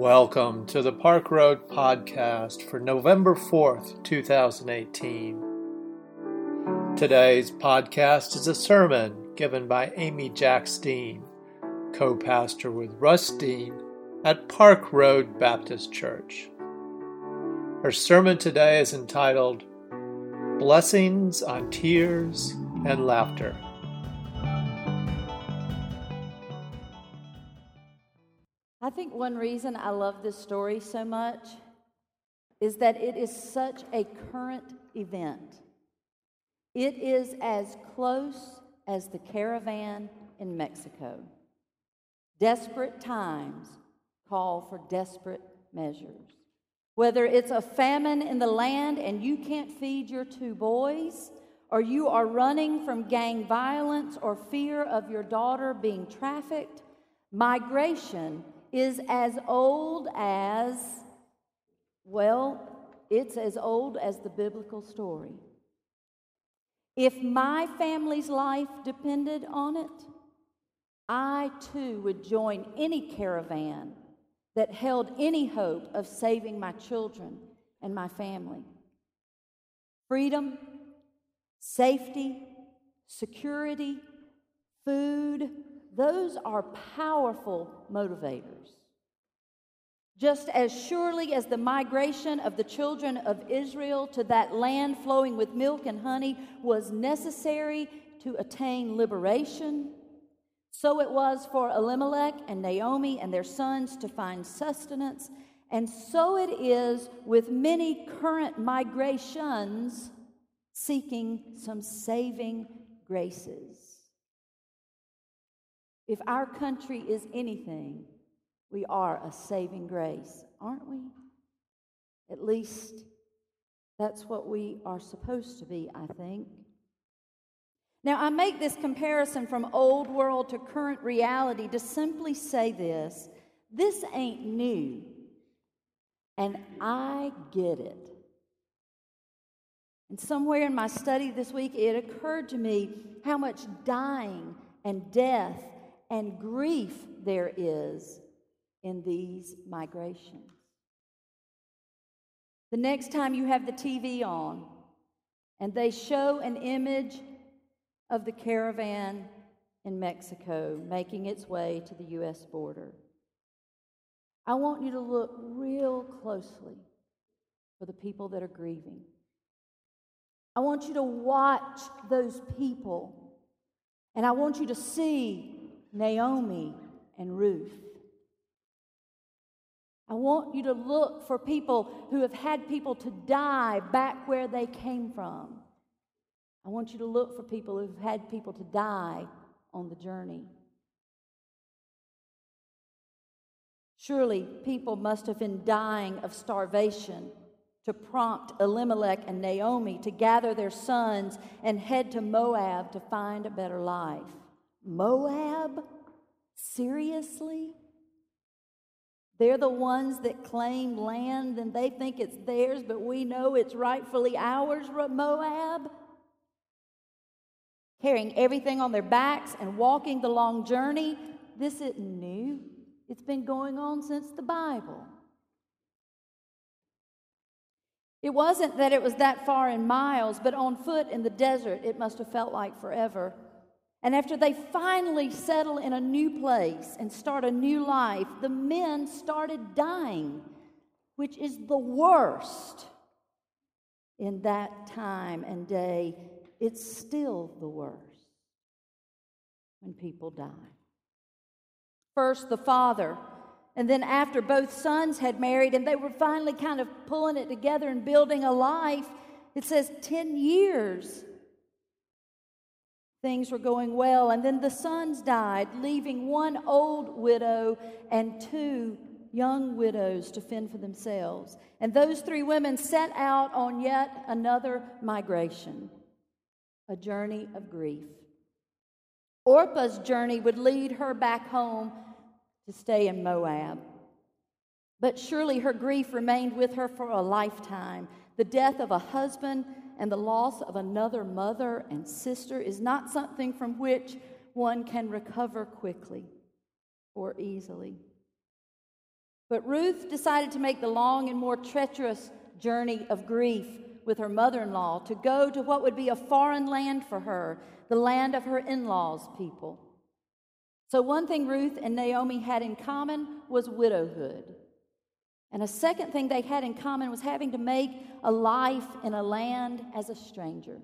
Welcome to the Park Road Podcast for November 4th, 2018. Today's podcast is a sermon given by Amy Jacks Dean, co pastor with Russ Dean at Park Road Baptist Church. Her sermon today is entitled Blessings on Tears and Laughter. One reason I love this story so much is that it is such a current event. It is as close as the caravan in Mexico. Desperate times call for desperate measures. Whether it's a famine in the land and you can't feed your two boys, or you are running from gang violence or fear of your daughter being trafficked, migration is as old as, well, it's as old as the biblical story. If my family's life depended on it, I too would join any caravan that held any hope of saving my children and my family. Freedom, safety, security, food, those are powerful motivators. Just as surely as the migration of the children of Israel to that land flowing with milk and honey was necessary to attain liberation, so it was for Elimelech and Naomi and their sons to find sustenance, and so it is with many current migrations seeking some saving graces. If our country is anything, we are a saving grace, aren't we? At least that's what we are supposed to be, I think. Now, I make this comparison from old world to current reality to simply say this this ain't new, and I get it. And somewhere in my study this week, it occurred to me how much dying and death and grief there is in these migrations. The next time you have the TV on and they show an image of the caravan in Mexico making its way to the U.S. border, I want you to look real closely for the people that are grieving. I want you to watch those people, and I want you to see Naomi and Ruth. I want you to look for people who have had people to die back where they came from. I want you to look for people who've had people to die on the journey. Surely people must have been dying of starvation to prompt Elimelech and Naomi to gather their sons and head to Moab to find a better life. Moab? Seriously? They're the ones that claim land and they think it's theirs, but we know it's rightfully ours, Moab. Carrying everything on their backs and walking the long journey. This isn't new, it's been going on since the Bible. It wasn't that it was that far in miles, but on foot in the desert, it must have felt like forever. And after they finally settle in a new place and start a new life, the men started dying, which is the worst in that time and day. It's still the worst when people die. First, the father, and then after both sons had married and they were finally kind of pulling it together and building a life, it says 10 years Things were going well, and then the sons died, leaving one old widow and two young widows to fend for themselves. And those three women set out on yet another migration, a journey of grief. Orpah's journey would lead her back home to stay in Moab. But surely her grief remained with her for a lifetime. The death of a husband and the loss of another mother and sister is not something from which one can recover quickly or easily. But Ruth decided to make the long and more treacherous journey of grief with her mother in law to go to what would be a foreign land for her, the land of her in law's people. So, one thing Ruth and Naomi had in common was widowhood. And a second thing they had in common was having to make a life in a land as a stranger.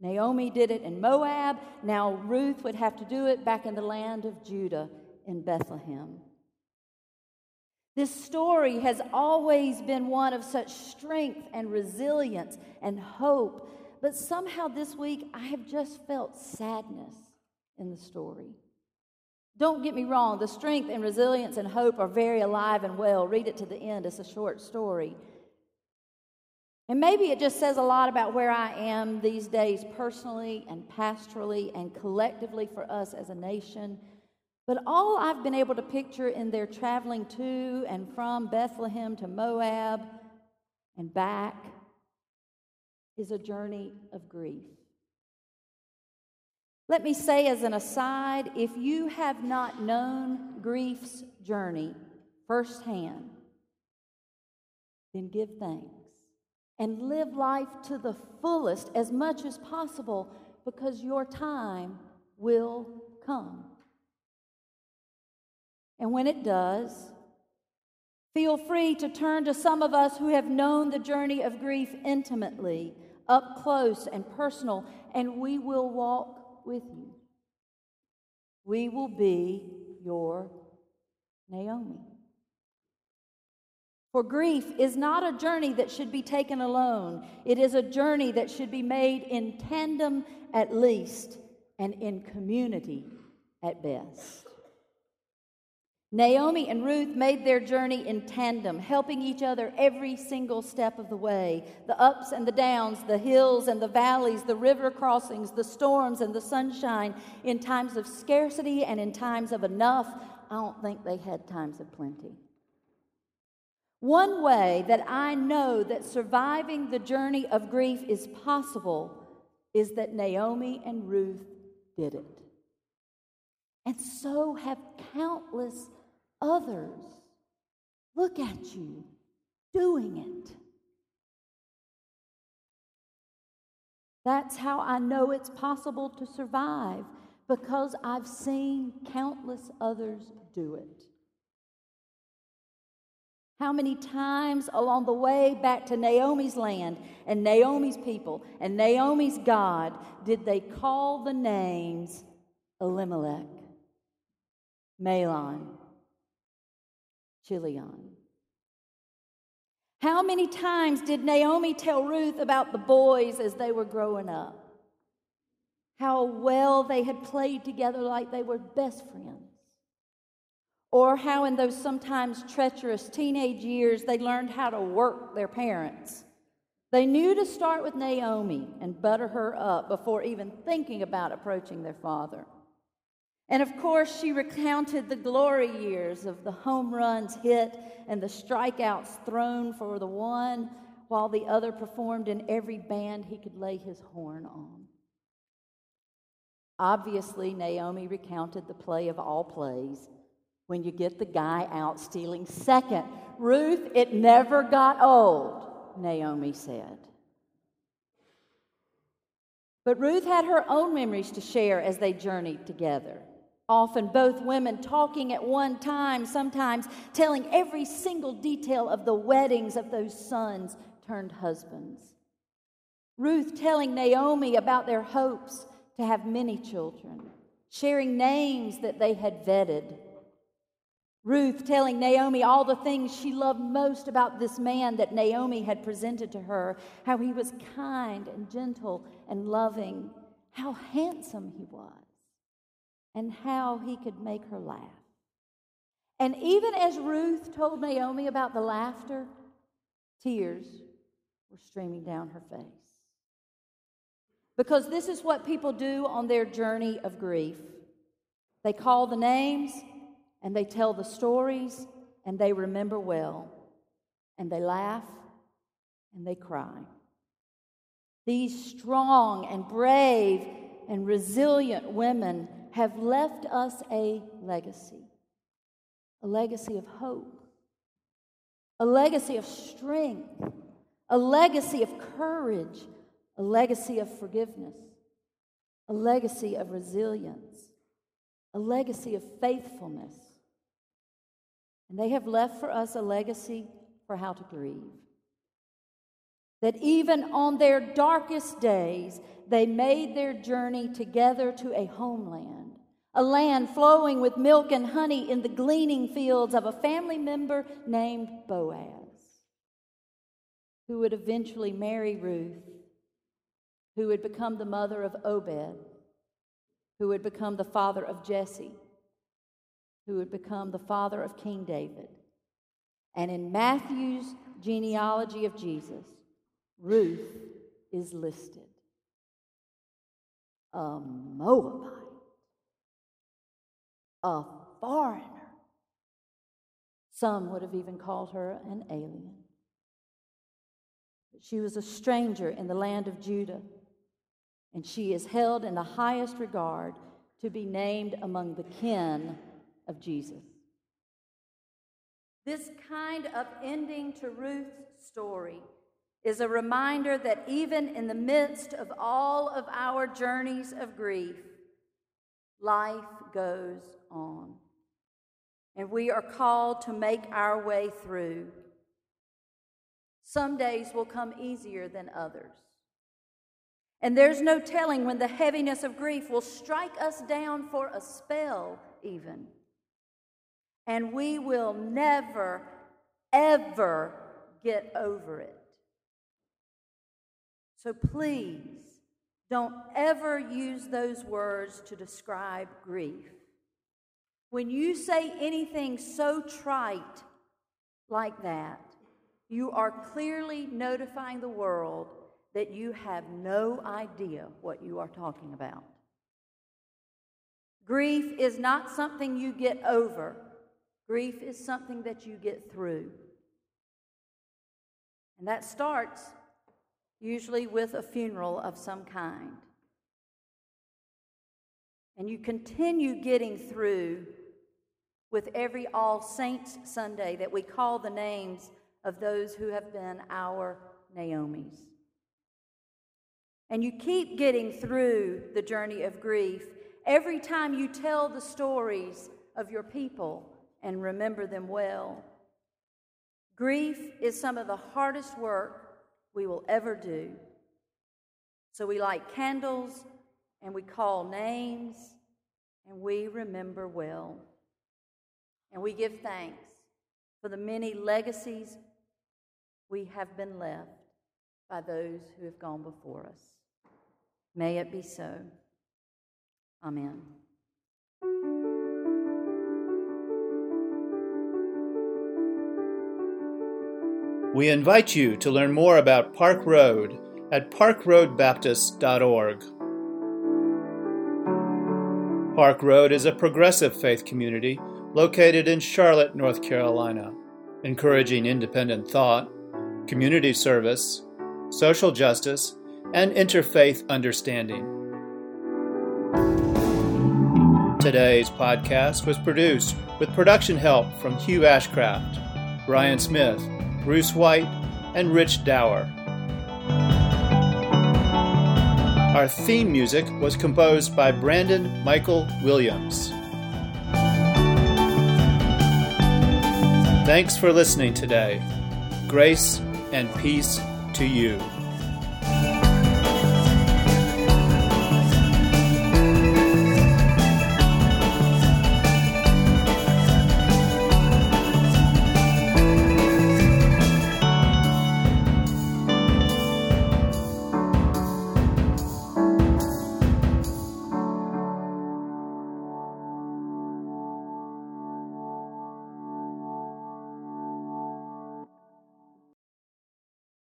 Naomi did it in Moab. Now Ruth would have to do it back in the land of Judah in Bethlehem. This story has always been one of such strength and resilience and hope, but somehow this week I have just felt sadness in the story. Don't get me wrong, the strength and resilience and hope are very alive and well. Read it to the end, it's a short story. And maybe it just says a lot about where I am these days, personally and pastorally and collectively for us as a nation. But all I've been able to picture in their traveling to and from Bethlehem to Moab and back is a journey of grief. Let me say as an aside if you have not known grief's journey firsthand, then give thanks and live life to the fullest as much as possible because your time will come. And when it does, feel free to turn to some of us who have known the journey of grief intimately, up close and personal, and we will walk with you. We will be your Naomi. For grief is not a journey that should be taken alone. It is a journey that should be made in tandem at least and in community at best. Naomi and Ruth made their journey in tandem, helping each other every single step of the way the ups and the downs, the hills and the valleys, the river crossings, the storms and the sunshine, in times of scarcity and in times of enough. I don't think they had times of plenty. One way that I know that surviving the journey of grief is possible is that Naomi and Ruth did it. And so have countless others. Look at you doing it. That's how I know it's possible to survive because I've seen countless others do it. How many times along the way back to Naomi's land and Naomi's people and Naomi's God did they call the names Elimelech, Mahlon, Chilion? How many times did Naomi tell Ruth about the boys as they were growing up? How well they had played together like they were best friends. Or how, in those sometimes treacherous teenage years, they learned how to work their parents. They knew to start with Naomi and butter her up before even thinking about approaching their father. And of course, she recounted the glory years of the home runs hit and the strikeouts thrown for the one, while the other performed in every band he could lay his horn on. Obviously, Naomi recounted the play of all plays when you get the guy out stealing second. Ruth, it never got old, Naomi said. But Ruth had her own memories to share as they journeyed together. Often, both women talking at one time, sometimes telling every single detail of the weddings of those sons turned husbands. Ruth telling Naomi about their hopes to have many children, sharing names that they had vetted Ruth telling Naomi all the things she loved most about this man that Naomi had presented to her how he was kind and gentle and loving, how handsome he was, and how he could make her laugh. And even as Ruth told Naomi about the laughter, tears were streaming down her face. Because this is what people do on their journey of grief they call the names and they tell the stories and they remember well and they laugh and they cry. These strong and brave and resilient women have left us a legacy. a legacy of hope, a legacy of strength, a legacy of courage, a legacy of forgiveness, a legacy of resilience, a legacy of faithfulness. And they have left for us a legacy for how to grieve. That even on their darkest days, they made their journey together to a homeland, a land flowing with milk and honey in the gleaning fields of a family member named Boaz, who would eventually marry Ruth, who would become the mother of Obed, who would become the father of Jesse, who would become the father of King David. And in Matthew's genealogy of Jesus, Ruth is listed a Moabite, a foreigner. Some would have even called her an alien. She was a stranger in the land of Judah, and she is held in the highest regard to be named among the kin of Jesus. This kind of ending to Ruth's story is a reminder that even in the midst of all of our journeys of grief, life goes on. And we are called to make our way through. Some days will come easier than others. And there's no telling when the heaviness of grief will strike us down for a spell, even. And we will never, ever get over it. So please don't ever use those words to describe grief. When you say anything so trite like that, you are clearly notifying the world that you have no idea what you are talking about. Grief is not something you get over, grief is something that you get through. And that starts usually with a funeral of some kind. And you continue getting through with every All Saints Sunday that we call the names of those who have been our Naomi's. And you keep getting through the journey of grief every time you tell the stories of your people and remember them well. Grief is some of the hardest work we will ever do. So we light candles and we call names and we remember well. And we give thanks for the many legacies we have been left by those who have gone before us. May it be so. Amen. We invite you to learn more about Park Road at parkroadbaptist.org. Park Road is a progressive faith community located in Charlotte, North Carolina, encouraging independent thought, community service, social justice, and interfaith understanding. Today's podcast was produced with production help from Hugh Ashcraft, Brian Smith, Bruce White, and Rich Dower. Our theme music was composed by Brandon Michael Williams. Thanks for listening today. Grace and peace to you.